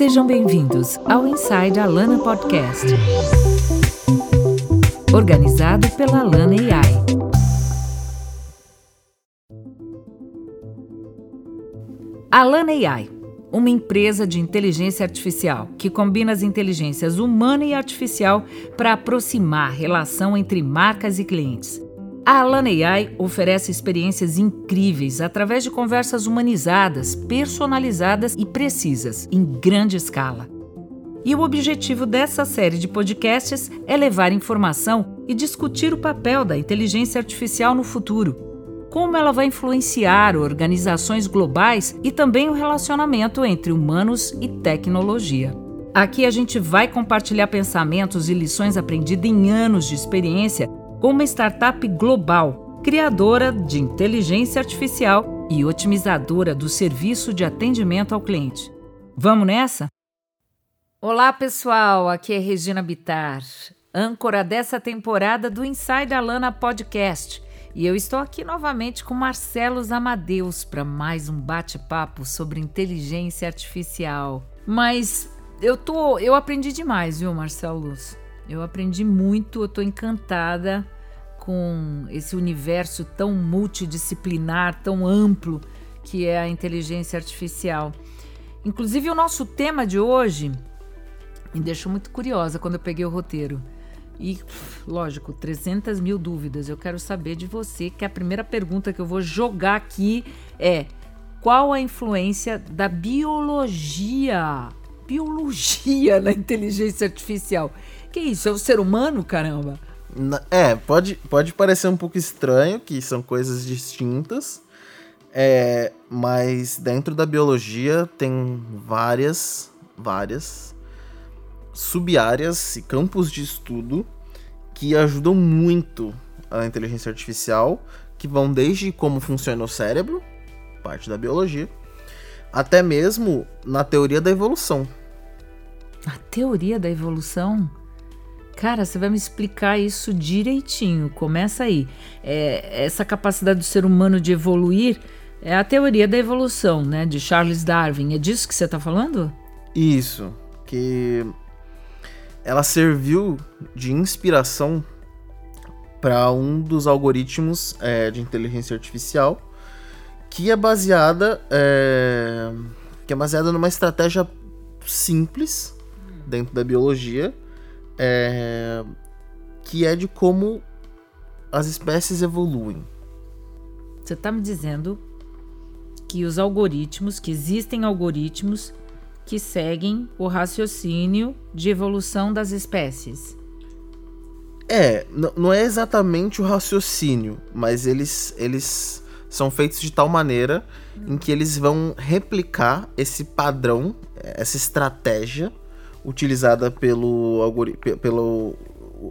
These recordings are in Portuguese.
Sejam bem-vindos ao Inside Alana Podcast, organizado pela Alana AI. Alana AI, uma empresa de inteligência artificial que combina as inteligências humana e artificial para aproximar a relação entre marcas e clientes. A Alana AI oferece experiências incríveis através de conversas humanizadas, personalizadas e precisas, em grande escala. E o objetivo dessa série de podcasts é levar informação e discutir o papel da inteligência artificial no futuro, como ela vai influenciar organizações globais e também o relacionamento entre humanos e tecnologia. Aqui a gente vai compartilhar pensamentos e lições aprendidas em anos de experiência com uma startup global, criadora de inteligência artificial e otimizadora do serviço de atendimento ao cliente. Vamos nessa? Olá, pessoal. Aqui é Regina Bitar, âncora dessa temporada do Inside Alana Podcast. E eu estou aqui novamente com Marcelo Amadeus para mais um bate-papo sobre inteligência artificial. Mas eu tô, eu aprendi demais, viu, Marcelo? Eu aprendi muito, eu estou encantada com esse universo tão multidisciplinar, tão amplo que é a inteligência artificial. Inclusive, o nosso tema de hoje me deixou muito curiosa quando eu peguei o roteiro. E, lógico, 300 mil dúvidas. Eu quero saber de você, que a primeira pergunta que eu vou jogar aqui é: qual a influência da biologia? Biologia na inteligência artificial. Que isso? É o ser humano, caramba? É, pode, pode parecer um pouco estranho, que são coisas distintas. É, mas dentro da biologia tem várias, várias sub-áreas e campos de estudo que ajudam muito a inteligência artificial, que vão desde como funciona o cérebro, parte da biologia, até mesmo na teoria da evolução. A teoria da evolução? Cara, você vai me explicar isso direitinho. Começa aí. É, essa capacidade do ser humano de evoluir é a teoria da evolução, né? De Charles Darwin. É disso que você está falando? Isso. Que ela serviu de inspiração para um dos algoritmos é, de inteligência artificial que é baseada é, que é baseada numa estratégia simples dentro da biologia é, que é de como as espécies evoluem. Você está me dizendo que os algoritmos, que existem algoritmos que seguem o raciocínio de evolução das espécies. É, não é exatamente o raciocínio, mas eles, eles são feitos de tal maneira em que eles vão replicar esse padrão, essa estratégia utilizada pelo pela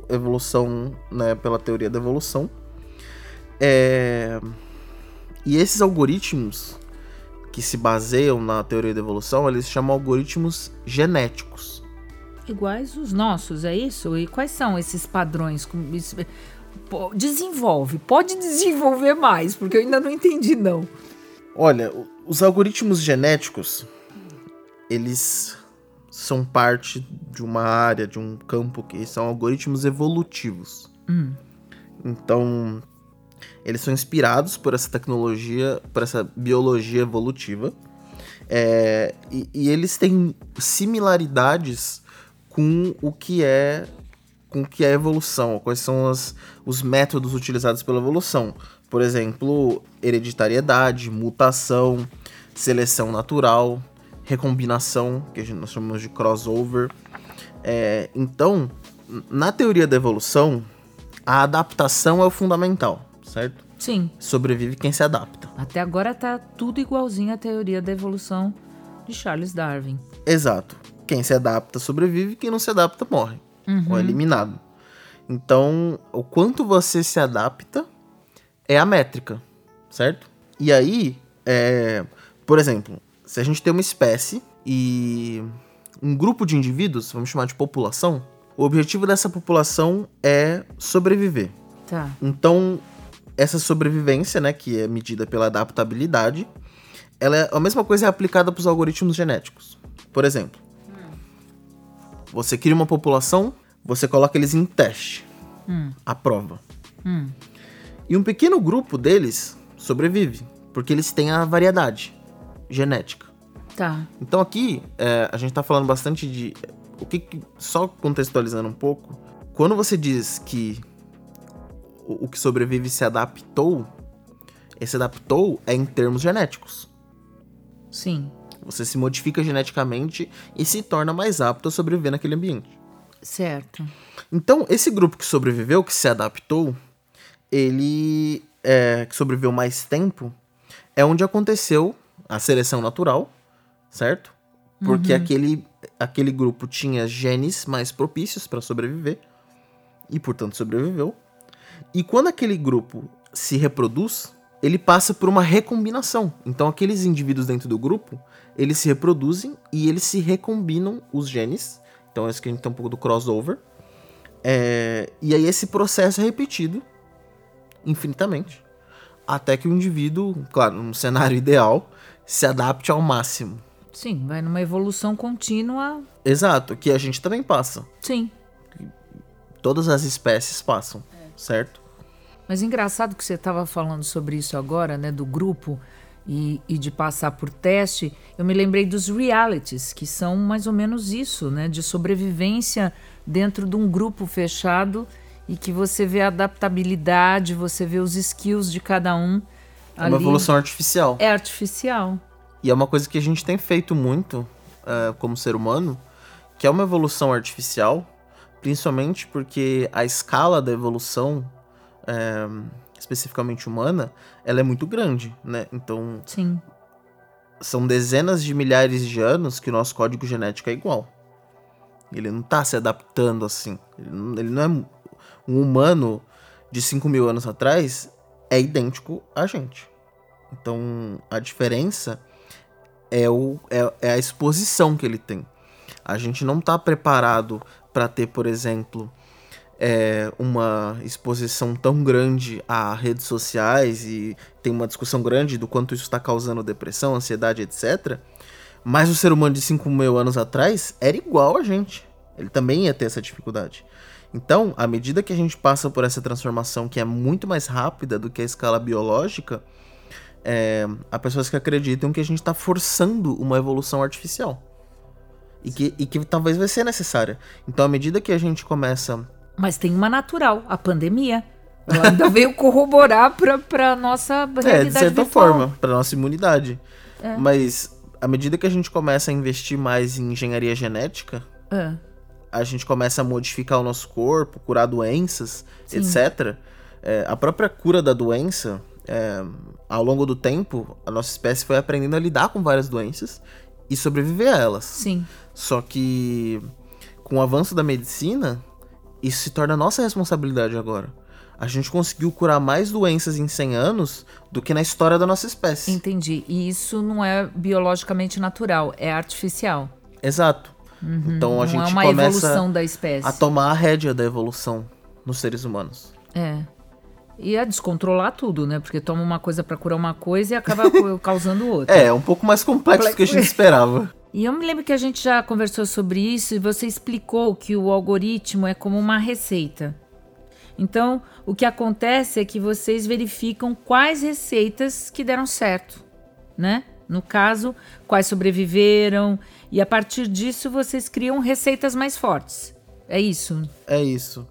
evolução, né, pela teoria da evolução. É... E esses algoritmos que se baseiam na teoria da evolução, eles chamam algoritmos genéticos. Iguais os nossos, é isso? E quais são esses padrões? Desenvolve, pode desenvolver mais, porque eu ainda não entendi não. Olha, os algoritmos genéticos, eles são parte de uma área, de um campo que são algoritmos evolutivos. Hum. Então, eles são inspirados por essa tecnologia, por essa biologia evolutiva. É, e, e, eles têm similaridades com o que é com o que é evolução, quais são as, os métodos utilizados pela evolução. Por exemplo, hereditariedade, mutação, seleção natural, recombinação, que nós chamamos de crossover. É, então, na teoria da evolução, a adaptação é o fundamental, certo? Sim. Sobrevive quem se adapta. Até agora tá tudo igualzinho à teoria da evolução de Charles Darwin. Exato. Quem se adapta sobrevive, quem não se adapta morre uhum. ou é eliminado. Então, o quanto você se adapta é a métrica, certo? E aí, é, por exemplo, se a gente tem uma espécie e um grupo de indivíduos, vamos chamar de população, o objetivo dessa população é sobreviver. Tá. Então, essa sobrevivência, né, que é medida pela adaptabilidade, ela é a mesma coisa é aplicada para os algoritmos genéticos. Por exemplo, você cria uma população, você coloca eles em teste, hum. a prova. Hum. E um pequeno grupo deles sobrevive, porque eles têm a variedade genética. Tá. Então aqui é, a gente tá falando bastante de. O que, só contextualizando um pouco, quando você diz que o, o que sobrevive se adaptou, esse adaptou é em termos genéticos. Sim. Você se modifica geneticamente e se torna mais apto a sobreviver naquele ambiente. Certo. Então, esse grupo que sobreviveu, que se adaptou, ele é, que sobreviveu mais tempo, é onde aconteceu a seleção natural, certo? Porque uhum. aquele, aquele grupo tinha genes mais propícios para sobreviver e, portanto, sobreviveu. E quando aquele grupo se reproduz, ele passa por uma recombinação. Então, aqueles indivíduos dentro do grupo, eles se reproduzem e eles se recombinam os genes. Então, é isso que a gente tem um pouco do crossover. É, e aí, esse processo é repetido infinitamente. Até que o indivíduo, claro, num cenário ideal, se adapte ao máximo. Sim, vai numa evolução contínua. Exato, que a gente também passa. Sim. Todas as espécies passam, é. certo? Mas engraçado que você estava falando sobre isso agora, né, do grupo e, e, de passar por teste. Eu me lembrei dos realities, que são mais ou menos isso, né, de sobrevivência dentro de um grupo fechado e que você vê a adaptabilidade, você vê os skills de cada um. É uma evolução artificial. É artificial. E é uma coisa que a gente tem feito muito uh, como ser humano, que é uma evolução artificial, principalmente porque a escala da evolução, é, especificamente humana, ela é muito grande, né? Então, Sim. são dezenas de milhares de anos que o nosso código genético é igual. Ele não está se adaptando assim. Ele não, ele não é um humano de 5 mil anos atrás é idêntico a gente. Então a diferença é, o, é, é a exposição que ele tem. A gente não está preparado para ter, por exemplo, é, uma exposição tão grande a redes sociais e tem uma discussão grande do quanto isso está causando depressão, ansiedade, etc. Mas o ser humano de 5 mil anos atrás era igual a gente. Ele também ia ter essa dificuldade. Então, à medida que a gente passa por essa transformação que é muito mais rápida do que a escala biológica, é, há pessoas que acreditam que a gente está forçando uma evolução artificial. E que, e que talvez vai ser necessária. Então, à medida que a gente começa. Mas tem uma natural, a pandemia. Ela ainda veio corroborar para nossa realidade. É, de certa virtual. forma, para nossa imunidade. É. Mas à medida que a gente começa a investir mais em engenharia genética, é a gente começa a modificar o nosso corpo, curar doenças, Sim. etc. É, a própria cura da doença, é, ao longo do tempo, a nossa espécie foi aprendendo a lidar com várias doenças e sobreviver a elas. Sim. Só que com o avanço da medicina, isso se torna nossa responsabilidade agora. A gente conseguiu curar mais doenças em 100 anos do que na história da nossa espécie. Entendi. E isso não é biologicamente natural, é artificial. Exato. Uhum, então a gente é uma começa evolução da espécie. a tomar a rédea da evolução nos seres humanos. É. E a descontrolar tudo, né? Porque toma uma coisa para curar uma coisa e acaba causando outra. É, um pouco mais complexo do que a gente esperava. E eu me lembro que a gente já conversou sobre isso e você explicou que o algoritmo é como uma receita. Então, o que acontece é que vocês verificam quais receitas que deram certo, né? No caso, quais sobreviveram e a partir disso vocês criam receitas mais fortes. É isso? É isso.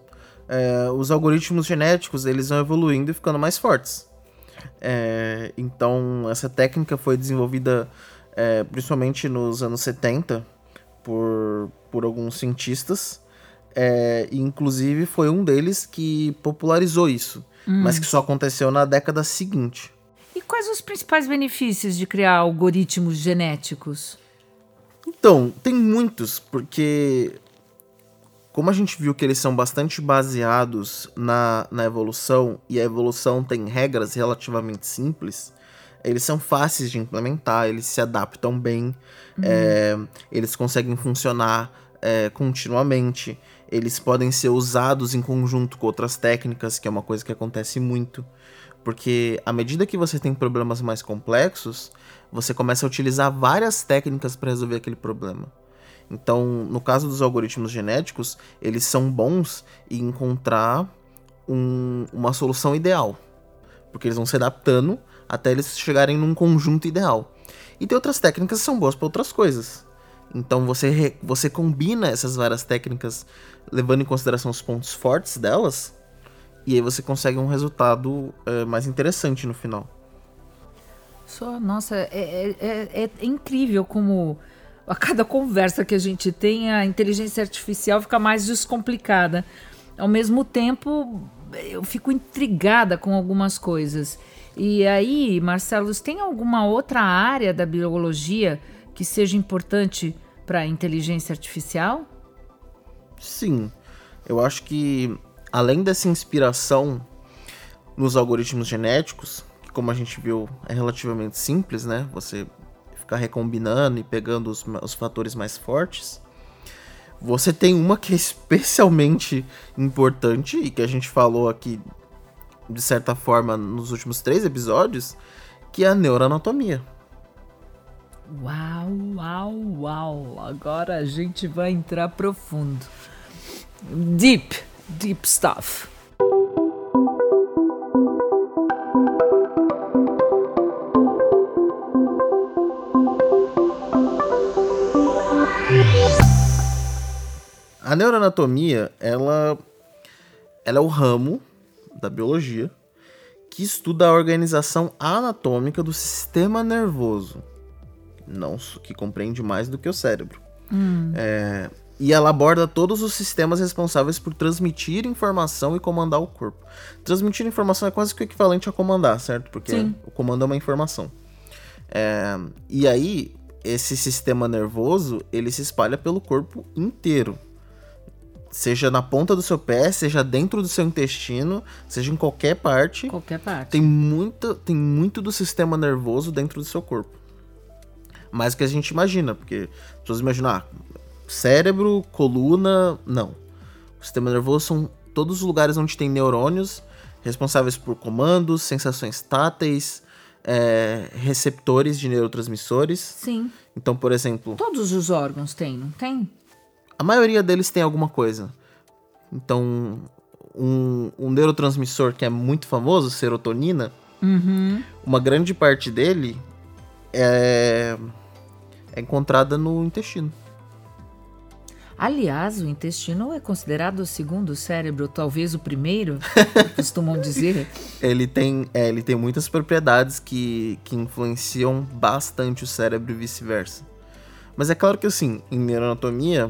É, os algoritmos genéticos eles vão evoluindo e ficando mais fortes. É, então essa técnica foi desenvolvida é, principalmente nos anos 70 por, por alguns cientistas. É, inclusive foi um deles que popularizou isso, hum. mas que só aconteceu na década seguinte. E quais os principais benefícios de criar algoritmos genéticos? Então, tem muitos, porque como a gente viu que eles são bastante baseados na, na evolução, e a evolução tem regras relativamente simples, eles são fáceis de implementar, eles se adaptam bem, uhum. é, eles conseguem funcionar é, continuamente, eles podem ser usados em conjunto com outras técnicas, que é uma coisa que acontece muito. Porque à medida que você tem problemas mais complexos, você começa a utilizar várias técnicas para resolver aquele problema. Então, no caso dos algoritmos genéticos, eles são bons em encontrar um, uma solução ideal. Porque eles vão se adaptando até eles chegarem num conjunto ideal. E tem outras técnicas que são boas para outras coisas. Então você, você combina essas várias técnicas levando em consideração os pontos fortes delas, e aí você consegue um resultado é, mais interessante no final. Só, nossa, é, é, é, é incrível como a cada conversa que a gente tem, a inteligência artificial fica mais descomplicada. Ao mesmo tempo, eu fico intrigada com algumas coisas. E aí, Marcelo, tem alguma outra área da biologia que seja importante para a inteligência artificial? Sim. Eu acho que além dessa inspiração nos algoritmos genéticos, que como a gente viu é relativamente simples, né? Você ficar recombinando e pegando os, os fatores mais fortes. Você tem uma que é especialmente importante e que a gente falou aqui de certa forma, nos últimos três episódios, que é a neuroanatomia. Uau, uau, uau! Agora a gente vai entrar profundo. Deep, deep stuff. A neuroanatomia, ela, ela é o ramo da biologia, que estuda a organização anatômica do sistema nervoso, não que compreende mais do que o cérebro. Hum. É, e ela aborda todos os sistemas responsáveis por transmitir informação e comandar o corpo. Transmitir informação é quase que o equivalente a comandar, certo? Porque Sim. o comando é uma informação. É, e aí, esse sistema nervoso, ele se espalha pelo corpo inteiro. Seja na ponta do seu pé, seja dentro do seu intestino, seja em qualquer parte. Qualquer parte. Tem, muita, tem muito do sistema nervoso dentro do seu corpo. Mais do que a gente imagina, porque as pessoas imaginam, ah, cérebro, coluna. Não. O sistema nervoso são todos os lugares onde tem neurônios responsáveis por comandos, sensações táteis, é, receptores de neurotransmissores. Sim. Então, por exemplo. Todos os órgãos têm, não tem? A maioria deles tem alguma coisa. Então, um, um neurotransmissor que é muito famoso, serotonina, uhum. uma grande parte dele é, é encontrada no intestino. Aliás, o intestino é considerado o segundo cérebro, talvez o primeiro, costumam dizer. Ele tem, é, ele tem muitas propriedades que, que influenciam bastante o cérebro e vice-versa. Mas é claro que assim, em neuroanatomia,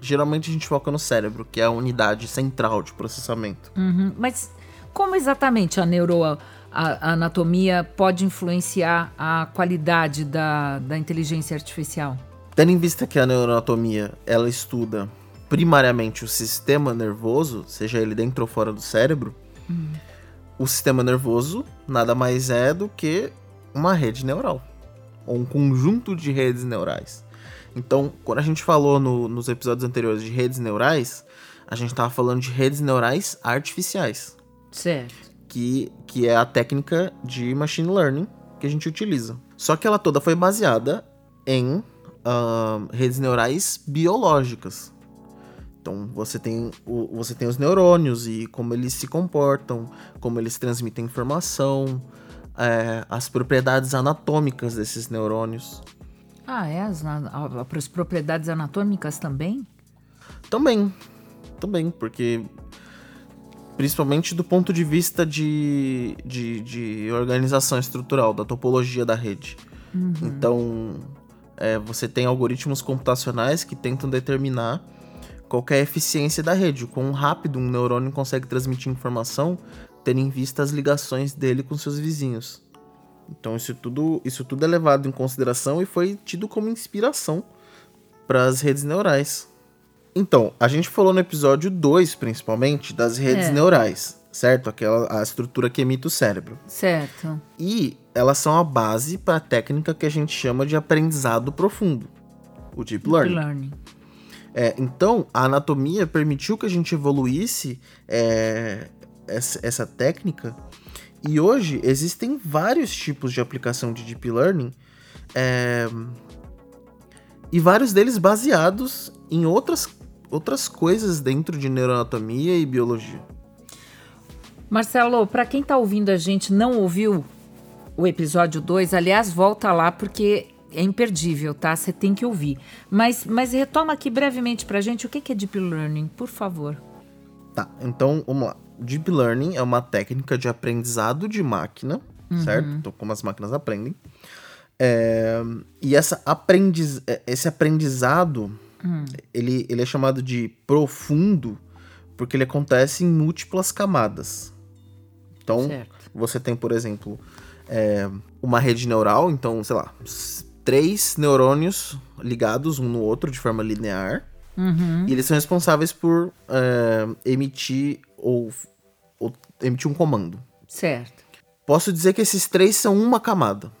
geralmente a gente foca no cérebro, que é a unidade central de processamento. Uhum. Mas como exatamente a neuro a, a, anatomia pode influenciar a qualidade da, da inteligência artificial? Tendo em vista que a neuroanatomia ela estuda primariamente o sistema nervoso, seja ele dentro ou fora do cérebro, uhum. o sistema nervoso nada mais é do que uma rede neural, ou um conjunto de redes neurais. Então, quando a gente falou no, nos episódios anteriores de redes neurais, a gente estava falando de redes neurais artificiais. Certo. Que, que é a técnica de machine learning que a gente utiliza. Só que ela toda foi baseada em uh, redes neurais biológicas. Então você tem, o, você tem os neurônios e como eles se comportam, como eles transmitem informação, é, as propriedades anatômicas desses neurônios. Ah, é? As, as propriedades anatômicas também? Também. Também, porque. Principalmente do ponto de vista de, de, de organização estrutural, da topologia da rede. Uhum. Então, é, você tem algoritmos computacionais que tentam determinar qual é a eficiência da rede, o quão rápido um neurônio consegue transmitir informação, tendo em vista as ligações dele com seus vizinhos. Então isso tudo, isso tudo é levado em consideração e foi tido como inspiração para as redes neurais. Então, a gente falou no episódio 2, principalmente, das redes é. neurais, certo? Aquela a estrutura que emite o cérebro. Certo. E elas são a base para a técnica que a gente chama de aprendizado profundo, o deep, deep learning. learning. É, então, a anatomia permitiu que a gente evoluísse é, essa, essa técnica e hoje existem vários tipos de aplicação de Deep Learning é, e vários deles baseados em outras, outras coisas dentro de neuroanatomia e biologia. Marcelo, para quem está ouvindo a gente não ouviu o episódio 2, aliás, volta lá porque é imperdível, tá? Você tem que ouvir. Mas, mas retoma aqui brevemente para a gente o que é Deep Learning, por favor. Tá, então vamos lá. Deep Learning é uma técnica de aprendizado de máquina, uhum. certo? Então, como as máquinas aprendem. É, e essa aprendiz, é, esse aprendizado, uhum. ele, ele é chamado de profundo porque ele acontece em múltiplas camadas. Então, certo. você tem, por exemplo, é, uma rede neural, então, sei lá, três neurônios ligados um no outro de forma linear. Uhum. E eles são responsáveis por é, emitir ou, ou emitir um comando. Certo. Posso dizer que esses três são uma camada.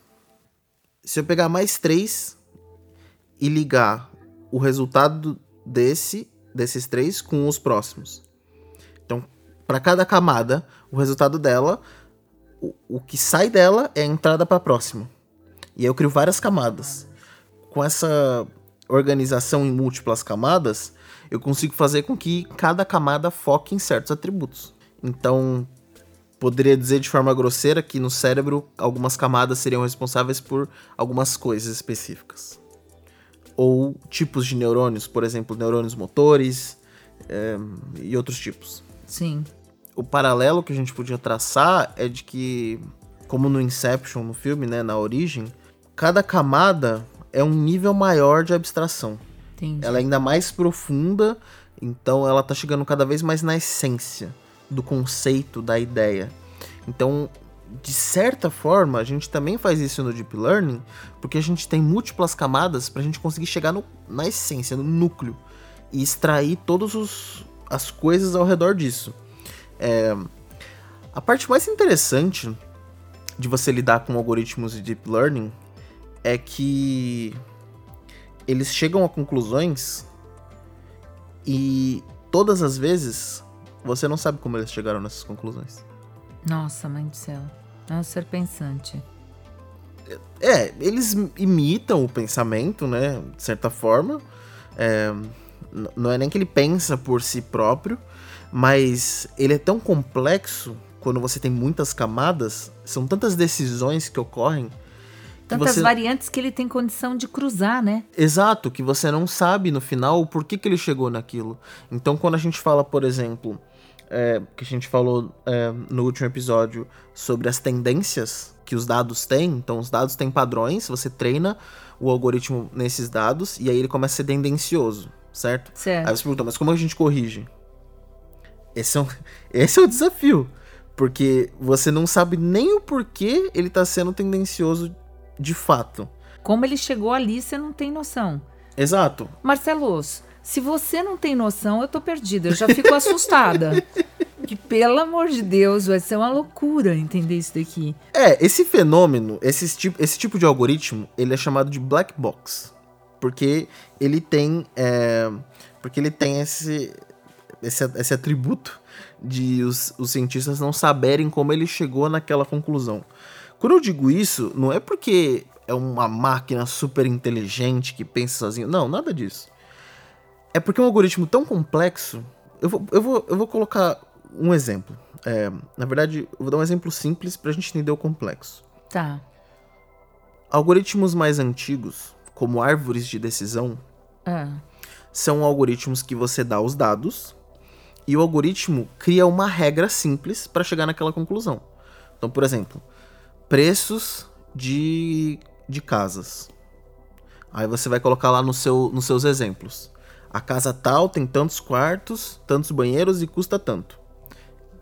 Se eu pegar mais três e ligar o resultado desse desses três com os próximos. Então, para cada camada, o resultado dela, o, o que sai dela é a entrada para a próxima. E aí eu crio várias camadas. Com essa organização em múltiplas camadas, eu consigo fazer com que cada camada foque em certos atributos. Então, poderia dizer de forma grosseira que no cérebro algumas camadas seriam responsáveis por algumas coisas específicas. Ou tipos de neurônios, por exemplo, neurônios motores é, e outros tipos. Sim. O paralelo que a gente podia traçar é de que, como no Inception, no filme, né, na origem, cada camada é um nível maior de abstração. Entendi. Ela é ainda mais profunda, então ela tá chegando cada vez mais na essência do conceito, da ideia. Então, de certa forma, a gente também faz isso no Deep Learning, porque a gente tem múltiplas camadas para a gente conseguir chegar no, na essência, no núcleo, e extrair todas as coisas ao redor disso. É, a parte mais interessante de você lidar com algoritmos de Deep Learning é que eles chegam a conclusões e todas as vezes você não sabe como eles chegaram nessas conclusões. Nossa, mãe do céu. É um ser pensante. É, eles imitam o pensamento, né? De certa forma. É, não é nem que ele pensa por si próprio, mas ele é tão complexo quando você tem muitas camadas, são tantas decisões que ocorrem Tantas você... variantes que ele tem condição de cruzar, né? Exato, que você não sabe no final o porquê que ele chegou naquilo. Então, quando a gente fala, por exemplo, é, que a gente falou é, no último episódio sobre as tendências que os dados têm, então os dados têm padrões, você treina o algoritmo nesses dados e aí ele começa a ser tendencioso, certo? Certo. Aí você pergunta, mas como a gente corrige? Esse é, um, esse é o desafio. Porque você não sabe nem o porquê ele está sendo tendencioso de fato. Como ele chegou ali, você não tem noção. Exato. Marcelos, se você não tem noção, eu tô perdida. Eu já fico assustada. Que, pelo amor de Deus, vai ser uma loucura entender isso daqui. É, esse fenômeno, esse tipo, esse tipo de algoritmo, ele é chamado de black box. Porque ele tem. É, porque ele tem esse, esse, esse atributo de os, os cientistas não saberem como ele chegou naquela conclusão. Quando eu digo isso, não é porque é uma máquina super inteligente que pensa sozinho. Não, nada disso. É porque é um algoritmo tão complexo. Eu vou, eu vou, eu vou colocar um exemplo. É, na verdade, eu vou dar um exemplo simples pra gente entender o complexo. Tá. Algoritmos mais antigos, como árvores de decisão, ah. são algoritmos que você dá os dados e o algoritmo cria uma regra simples para chegar naquela conclusão. Então, por exemplo, preços de, de casas. Aí você vai colocar lá no seu, nos seus exemplos. A casa tal tem tantos quartos, tantos banheiros e custa tanto.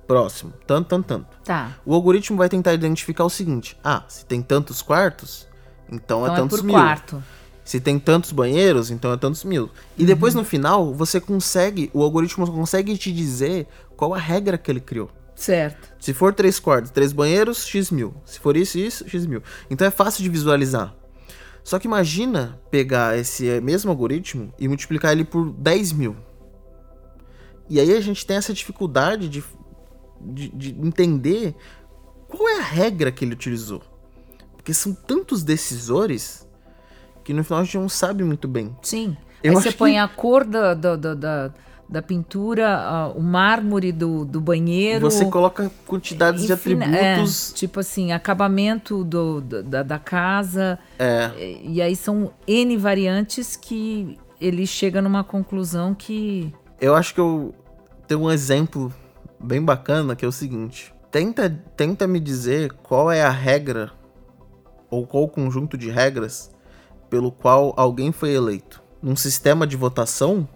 Próximo, tanto, tanto, tanto. Tá. O algoritmo vai tentar identificar o seguinte: ah, se tem tantos quartos, então, é então é tantos é por mil. quarto. Se tem tantos banheiros, então é tantos mil. E uhum. depois no final, você consegue, o algoritmo consegue te dizer qual a regra que ele criou. Certo. Se for três quartos, três banheiros, x mil. Se for isso, isso, x mil. Então é fácil de visualizar. Só que imagina pegar esse mesmo algoritmo e multiplicar ele por 10 mil. E aí a gente tem essa dificuldade de, de, de entender qual é a regra que ele utilizou. Porque são tantos decisores que no final a gente não sabe muito bem. Sim. Eu Aí você põe que- a cor da, da, da, da, da pintura, ah, o mármore do, do banheiro. Você coloca quantidades de Enfina- atributos. é, tipo assim, acabamento do, do- da, da casa. É. E, e aí são N variantes que ele chega numa conclusão que. Eu acho que eu tenho um exemplo bem bacana que é o seguinte: tenta, tenta me dizer qual é a regra ou qual o conjunto de regras pelo qual alguém foi eleito. Num sistema de votação,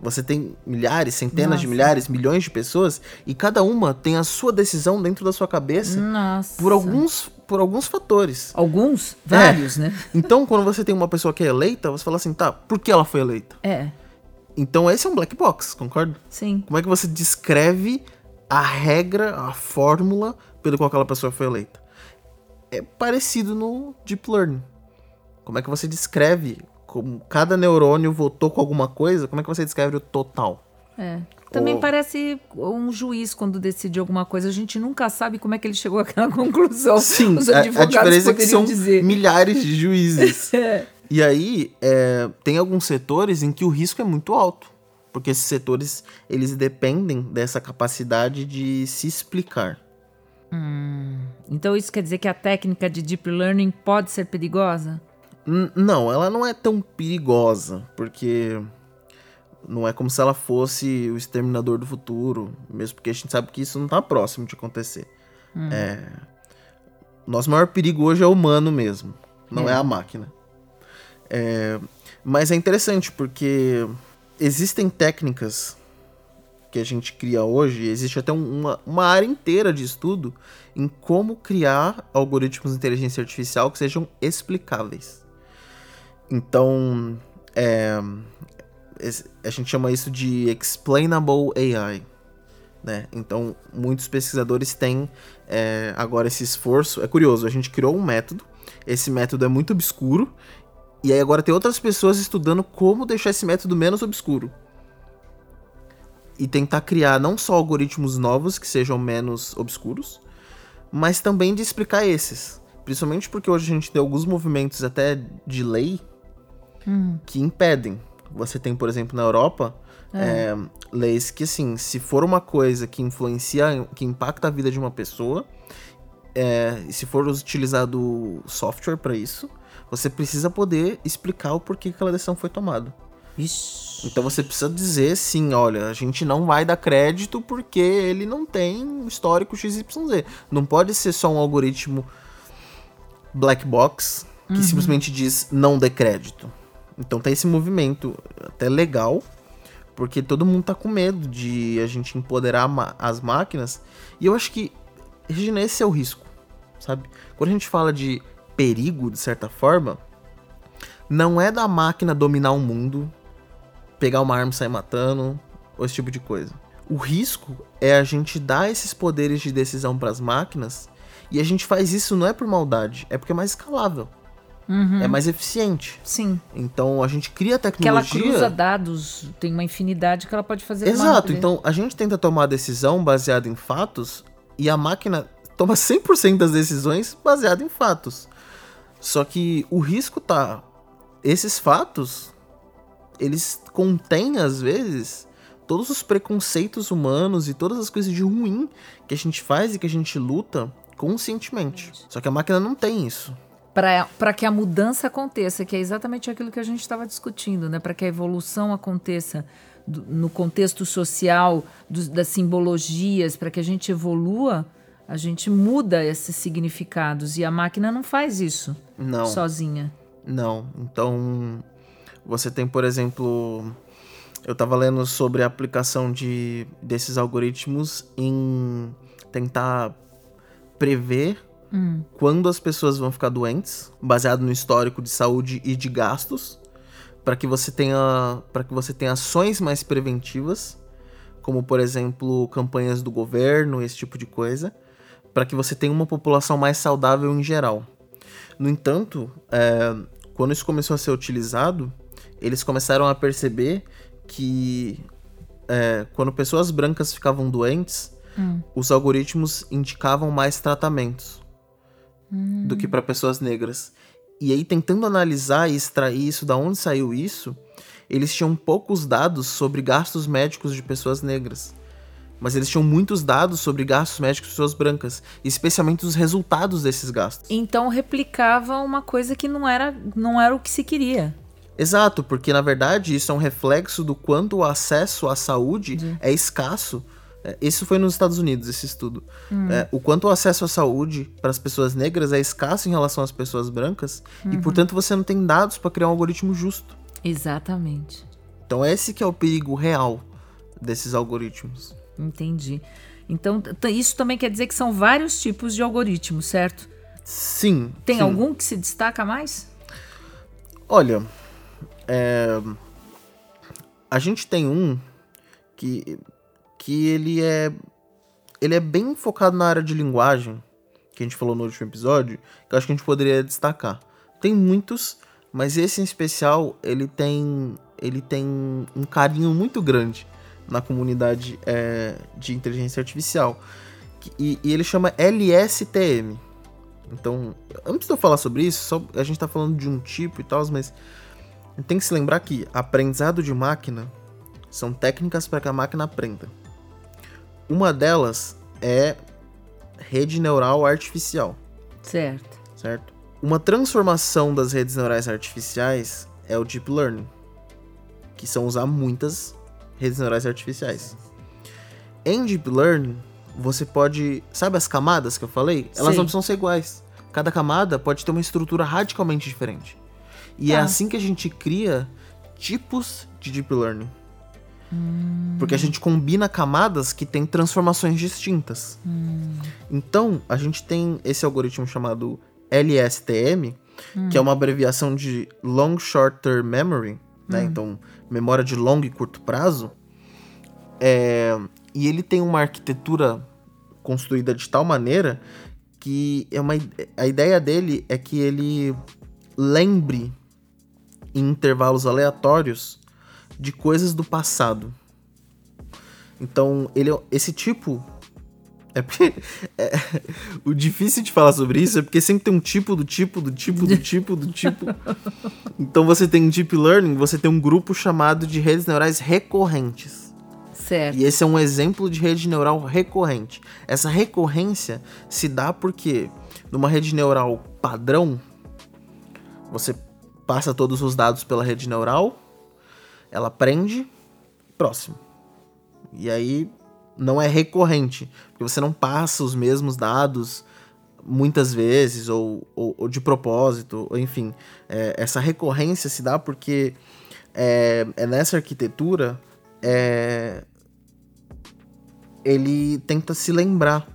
você tem milhares, centenas de Nossa. milhares, milhões de pessoas e cada uma tem a sua decisão dentro da sua cabeça Nossa. por alguns por alguns fatores. Alguns? Vários, né? Então, quando você tem uma pessoa que é eleita, você fala assim, tá, por que ela foi eleita? É, Então, esse é um black box, concorda? sim. Como é que você descreve a regra, a fórmula pelo qual aquela pessoa foi eleita? É parecido no deep learning. Como é que você descreve como cada neurônio votou com alguma coisa? Como é que você descreve o total? É. Também Ou- parece um juiz quando decide alguma coisa. A gente nunca sabe como é que ele chegou àquela conclusão. Sim, Os a, a advogados diferença é que são dizer. milhares de juízes. É. E aí, é, tem alguns setores em que o risco é muito alto. Porque esses setores, eles dependem dessa capacidade de se explicar. Então isso quer dizer que a técnica de deep learning pode ser perigosa? Não, ela não é tão perigosa, porque não é como se ela fosse o exterminador do futuro, mesmo porque a gente sabe que isso não tá próximo de acontecer. É, o nosso maior perigo hoje é o humano mesmo, não é, É. a máquina. É, mas é interessante porque existem técnicas que a gente cria hoje, existe até um- uma, uma área inteira de estudo em como criar algoritmos de inteligência artificial que sejam explicáveis. Então, é, a gente chama isso de explainable AI. Né? Então, muitos pesquisadores têm é, agora esse esforço. É curioso, a gente criou um método, esse método é muito obscuro, e aí agora tem outras pessoas estudando como deixar esse método menos obscuro. E tentar criar não só algoritmos novos que sejam menos obscuros, mas também de explicar esses. Principalmente porque hoje a gente tem alguns movimentos até de lei que impedem. Você tem, por exemplo, na Europa, é, leis que, assim, se for uma coisa que influencia, que impacta a vida de uma pessoa, é, e se for utilizado software para isso, você precisa poder explicar o porquê que aquela decisão foi tomada. Ixi. Então você precisa dizer sim, olha, a gente não vai dar crédito porque ele não tem um histórico XYZ. Não pode ser só um algoritmo black box que simplesmente diz não dê crédito. Então tem esse movimento até legal, porque todo mundo tá com medo de a gente empoderar as máquinas. E eu acho que, Regina, esse é o risco, sabe? Quando a gente fala de perigo, de certa forma, não é da máquina dominar o mundo, pegar uma arma e sair matando, ou esse tipo de coisa. O risco é a gente dar esses poderes de decisão para as máquinas e a gente faz isso não é por maldade, é porque é mais escalável, Uhum. é mais eficiente. Sim. Então a gente cria Que ela tecnologia. cruza dados, tem uma infinidade que ela pode fazer. Exato, então a gente tenta tomar decisão baseada em fatos e a máquina toma 100% das decisões baseada em fatos. Só que o risco tá esses fatos eles contêm às vezes todos os preconceitos humanos e todas as coisas de ruim que a gente faz e que a gente luta conscientemente. Só que a máquina não tem isso. Para que a mudança aconteça, que é exatamente aquilo que a gente estava discutindo, né? Para que a evolução aconteça do- no contexto social, dos- das simbologias, para que a gente evolua, a gente muda esses significados e a máquina não faz isso Não. sozinha. Não. Então, você tem, por exemplo, eu tava lendo sobre a aplicação de desses algoritmos em tentar prever quando as pessoas vão ficar doentes, baseado no histórico de saúde e de gastos, para que você tenha para que você tenha ações mais preventivas, como por exemplo, campanhas do governo, esse tipo de coisa, para que você tenha uma população mais saudável em geral. No entanto, é, quando isso começou a ser utilizado, eles começaram a perceber que é, quando pessoas brancas ficavam doentes, os algoritmos indicavam mais tratamentos do que para pessoas negras. E aí, tentando analisar e extrair isso, da onde saiu isso, eles tinham poucos dados sobre gastos médicos de pessoas negras. Mas eles tinham muitos dados sobre gastos médicos de pessoas brancas, especialmente os resultados desses gastos. Então replicava uma coisa que não era, não era o que se queria. Exato, porque na verdade isso é um reflexo do quanto o acesso à saúde Sim. é escasso. É, isso foi nos Estados Unidos, esse estudo. Hum. É, o quanto o acesso à saúde para as pessoas negras é escasso em relação às pessoas brancas, uhum. e portanto você não tem dados para criar um algoritmo justo. Exatamente. Então esse que é o perigo real desses algoritmos. Entendi. Então isso também quer dizer que são vários tipos de algoritmos, certo? Sim. Tem sim. algum que se destaca mais? Olha, é... a gente tem um que, que ele é ele é bem focado na área de linguagem que a gente falou no último episódio, que eu acho que a gente poderia destacar. Tem muitos, mas esse em especial ele tem ele tem um carinho muito grande na comunidade é, de inteligência artificial. E, e, ele chama LSTM. Então, antes de eu falar sobre isso, só, a gente está falando de um tipo e tal, mas tem que se lembrar que aprendizado de máquina são técnicas para que a máquina aprenda. Uma delas é rede neural artificial. Certo. Certo? Uma transformação das redes neurais artificiais é o deep learning, que são usar muitas redes neurais artificiais. Em Deep Learning, você pode. Sabe as camadas que eu falei? Elas Sim. não precisam ser iguais. Cada camada pode ter uma estrutura radicalmente diferente. E é tá. é assim que a gente cria tipos de Deep Learning. Hum. Porque a gente combina camadas que têm transformações distintas. Hum. Então, a gente tem esse algoritmo chamado LSTM, hum. que é uma abreviação de Long Short Term Memory, né? Hum. Então, memória de longo e curto prazo. É, e ele tem uma arquitetura construída de tal maneira que é uma, a ideia dele é que ele lembre em intervalos aleatórios de coisas do passado. Então, ele esse tipo é porque é, o difícil de falar sobre isso é porque sempre tem um tipo do tipo do tipo do tipo do tipo. Então você tem deep learning, você tem um grupo chamado de redes neurais recorrentes. Certo. E esse é um exemplo de rede neural recorrente. Essa recorrência se dá porque numa rede neural padrão, você passa todos os dados pela rede neural, ela aprende, próximo. E aí não é recorrente, porque você não passa os mesmos dados muitas vezes ou, ou, ou de propósito, ou enfim, é, essa recorrência se dá porque é, é nessa arquitetura é, ele tenta se lembrar.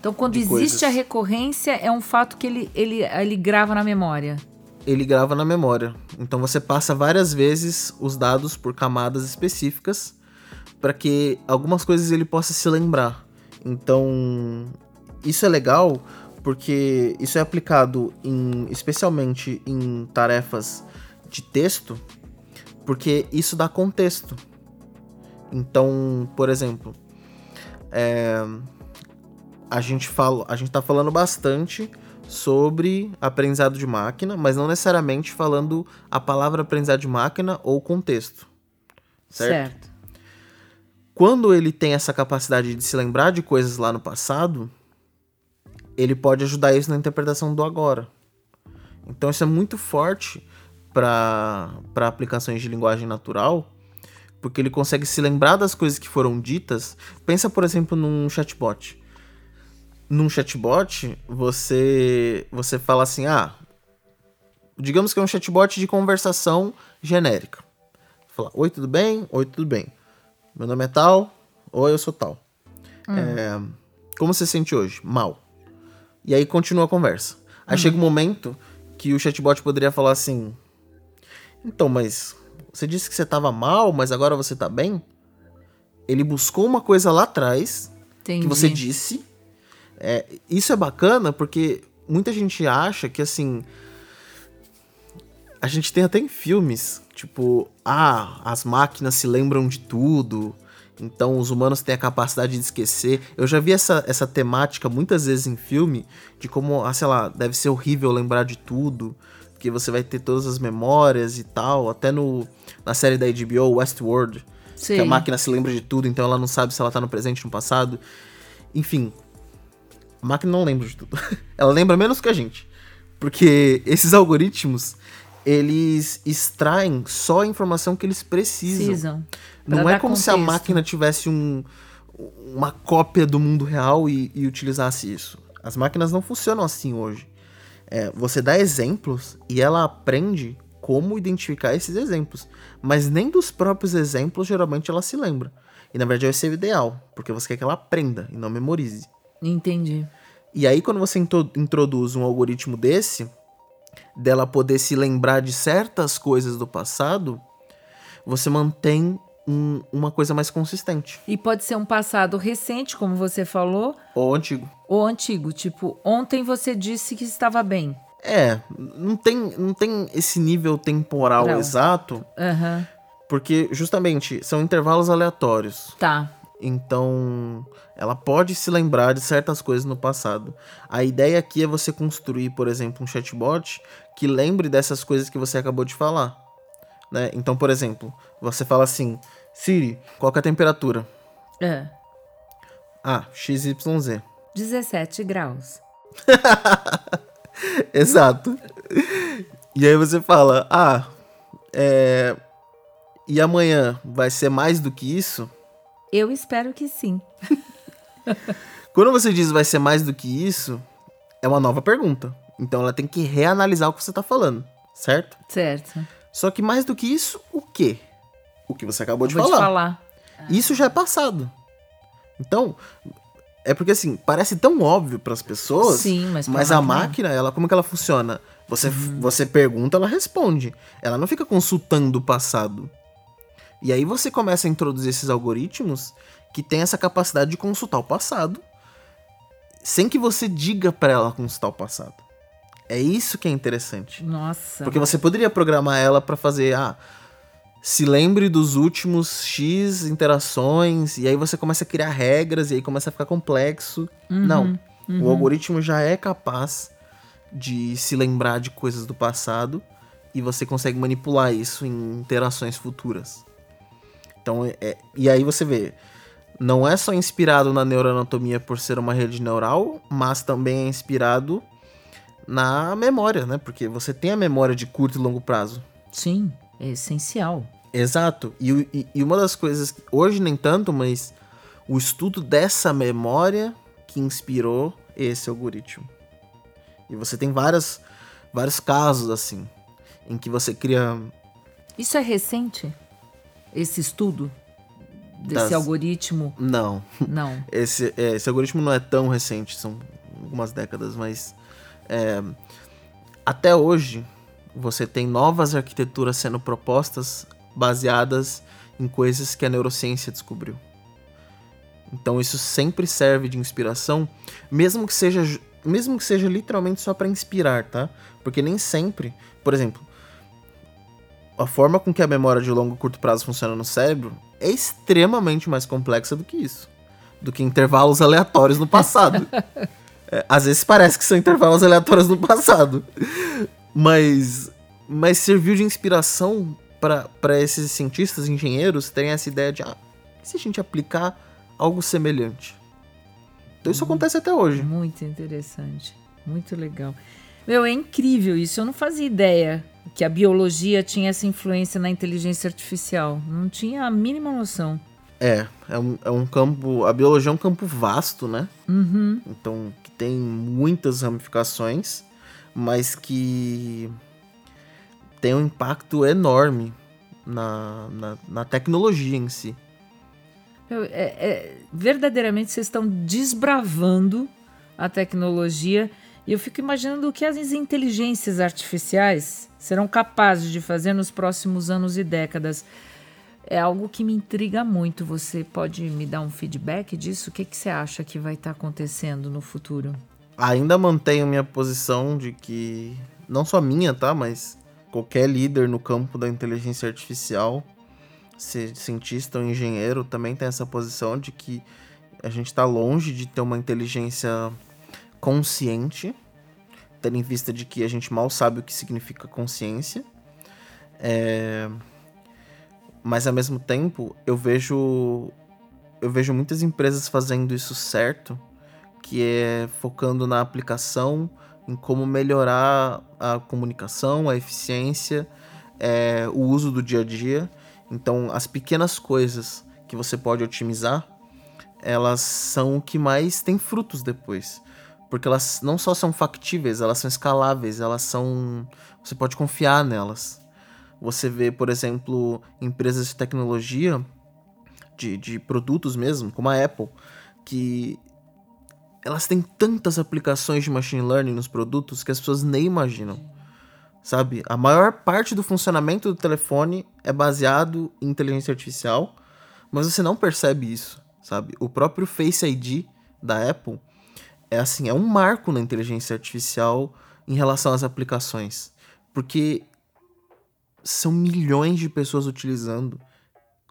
Então, quando existe coisas. a recorrência, é um fato que ele, ele, ele grava na memória. Ele grava na memória. Então, você passa várias vezes os dados por camadas específicas para que algumas coisas ele possa se lembrar. Então, isso é legal porque isso é aplicado em, especialmente em tarefas de texto, porque isso dá contexto. Então, por exemplo, é, a gente fala, a gente está falando bastante sobre aprendizado de máquina, mas não necessariamente falando a palavra aprendizado de máquina ou contexto. Certo? certo quando ele tem essa capacidade de se lembrar de coisas lá no passado, ele pode ajudar isso na interpretação do agora. Então isso é muito forte para aplicações de linguagem natural, porque ele consegue se lembrar das coisas que foram ditas. Pensa, por exemplo, num chatbot. Num chatbot, você você fala assim: "Ah, digamos que é um chatbot de conversação genérica. Fala: "Oi, tudo bem? Oi, tudo bem?" Meu nome é tal, ou eu sou tal. Hum. É, como você se sente hoje? Mal. E aí continua a conversa. Aí hum. chega um momento que o chatbot poderia falar assim: Então, mas você disse que você estava mal, mas agora você está bem? Ele buscou uma coisa lá atrás Entendi. que você disse. É, isso é bacana porque muita gente acha que assim. A gente tem até em filmes Tipo, ah, as máquinas se lembram de tudo, então os humanos têm a capacidade de esquecer. Eu já vi essa, essa temática muitas vezes em filme, de como, ah, sei lá, deve ser horrível lembrar de tudo. porque você vai ter todas as memórias e tal. Até no, na série da HBO, Westworld, Sim. que a máquina se lembra de tudo, então ela não sabe se ela tá no presente no passado. Enfim, a máquina não lembra de tudo. ela lembra menos que a gente. Porque esses algoritmos, eles extraem só a informação que eles precisam. precisam não é como contexto. se a máquina tivesse um, uma cópia do mundo real e, e utilizasse isso. As máquinas não funcionam assim hoje. É, você dá exemplos e ela aprende como identificar esses exemplos. Mas nem dos próprios exemplos, geralmente, ela se lembra. E na verdade esse é o ideal, porque você quer que ela aprenda e não memorize. Entendi. E aí, quando você introduz um algoritmo desse, dela poder se lembrar de certas coisas do passado, você mantém um, uma coisa mais consistente. E pode ser um passado recente, como você falou. Ou antigo. Ou antigo. Tipo, ontem você disse que estava bem. É, não tem, não tem esse nível temporal não. exato. Uhum. Porque, justamente, são intervalos aleatórios. Tá. Então, ela pode se lembrar de certas coisas no passado. A ideia aqui é você construir, por exemplo, um chatbot que lembre dessas coisas que você acabou de falar. Né? Então, por exemplo, você fala assim: Siri, qual é a temperatura? É. Ah, XYZ. 17 graus. Exato. E aí você fala: Ah, é. E amanhã vai ser mais do que isso? Eu espero que sim. Quando você diz vai ser mais do que isso, é uma nova pergunta. Então ela tem que reanalisar o que você está falando, certo? Certo. Só que mais do que isso, o quê? O que você acabou de falar. de falar. Isso já é passado. Então, é porque assim, parece tão óbvio para as pessoas, Sim, mas, mas a máquina, ela como que ela funciona? Você, uhum. você pergunta, ela responde. Ela não fica consultando o passado. E aí você começa a introduzir esses algoritmos que tem essa capacidade de consultar o passado, sem que você diga para ela consultar o passado. É isso que é interessante. Nossa. Porque você poderia programar ela para fazer, ah, se lembre dos últimos X interações, e aí você começa a criar regras, e aí começa a ficar complexo. Uhum, Não. Uhum. O algoritmo já é capaz de se lembrar de coisas do passado, e você consegue manipular isso em interações futuras. Então, é, e aí você vê, não é só inspirado na neuroanatomia por ser uma rede neural, mas também é inspirado na memória, né? Porque você tem a memória de curto e longo prazo. Sim, é essencial. Exato. E, e, e uma das coisas, hoje nem tanto, mas o estudo dessa memória que inspirou esse algoritmo. E você tem várias, vários casos assim, em que você cria. Isso é recente? Esse estudo? Desse das... algoritmo? Não. Não. Esse, é, esse algoritmo não é tão recente, são algumas décadas, mas é, até hoje, você tem novas arquiteturas sendo propostas baseadas em coisas que a neurociência descobriu. Então isso sempre serve de inspiração, mesmo que seja, mesmo que seja literalmente só para inspirar, tá? Porque nem sempre, por exemplo, a forma com que a memória de longo e curto prazo funciona no cérebro é extremamente mais complexa do que isso, do que intervalos aleatórios no passado. É, às vezes parece que são intervalos aleatórios no passado. Mas, mas serviu de inspiração para esses cientistas, engenheiros, terem essa ideia de: ah, e se a gente aplicar algo semelhante? Então isso acontece até hoje. Muito interessante. Muito legal. Meu, é incrível isso. Eu não fazia ideia que a biologia tinha essa influência na inteligência artificial. Não tinha a mínima noção. É, é um, é um campo. A biologia é um campo vasto, né? Uhum. Então, que tem muitas ramificações, mas que tem um impacto enorme na, na, na tecnologia em si. É, é, verdadeiramente vocês estão desbravando a tecnologia e eu fico imaginando o que as inteligências artificiais serão capazes de fazer nos próximos anos e décadas é algo que me intriga muito. Você pode me dar um feedback disso? O que, que você acha que vai estar tá acontecendo no futuro? Ainda mantenho minha posição de que, não só minha, tá? Mas qualquer líder no campo da inteligência artificial, se cientista ou engenheiro, também tem essa posição de que a gente está longe de ter uma inteligência consciente. tendo em vista de que a gente mal sabe o que significa consciência. É... Mas ao mesmo tempo, eu vejo eu vejo muitas empresas fazendo isso certo, que é focando na aplicação, em como melhorar a comunicação, a eficiência, é, o uso do dia a dia. Então, as pequenas coisas que você pode otimizar, elas são o que mais tem frutos depois. Porque elas não só são factíveis, elas são escaláveis, elas são. Você pode confiar nelas. Você vê, por exemplo, empresas de tecnologia, de, de produtos mesmo, como a Apple, que elas têm tantas aplicações de machine learning nos produtos que as pessoas nem imaginam. Sabe? A maior parte do funcionamento do telefone é baseado em inteligência artificial, mas você não percebe isso, sabe? O próprio Face ID da Apple é assim, é um marco na inteligência artificial em relação às aplicações, porque são milhões de pessoas utilizando.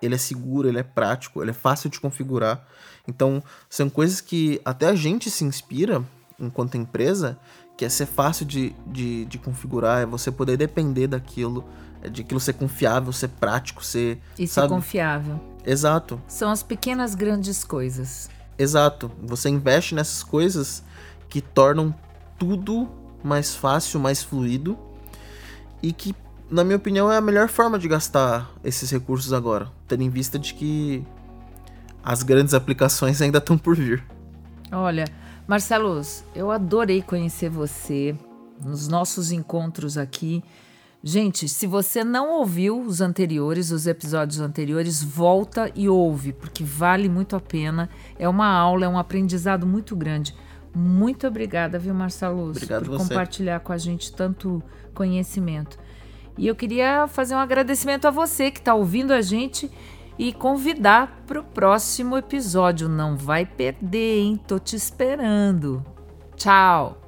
Ele é seguro, ele é prático, ele é fácil de configurar. Então, são coisas que até a gente se inspira enquanto empresa, que é ser fácil de, de, de configurar, é você poder depender daquilo, é de aquilo ser confiável, ser prático, ser. E ser confiável. Exato. São as pequenas grandes coisas. Exato. Você investe nessas coisas que tornam tudo mais fácil, mais fluido e que, na minha opinião, é a melhor forma de gastar esses recursos agora, tendo em vista de que as grandes aplicações ainda estão por vir. Olha, Marcelos, eu adorei conhecer você nos nossos encontros aqui. Gente, se você não ouviu os anteriores, os episódios anteriores, volta e ouve, porque vale muito a pena. É uma aula, é um aprendizado muito grande. Muito obrigada, viu, Marcelo, Obrigado por você. compartilhar com a gente tanto conhecimento. E eu queria fazer um agradecimento a você que está ouvindo a gente e convidar para o próximo episódio. Não vai perder, hein? Tô te esperando. Tchau!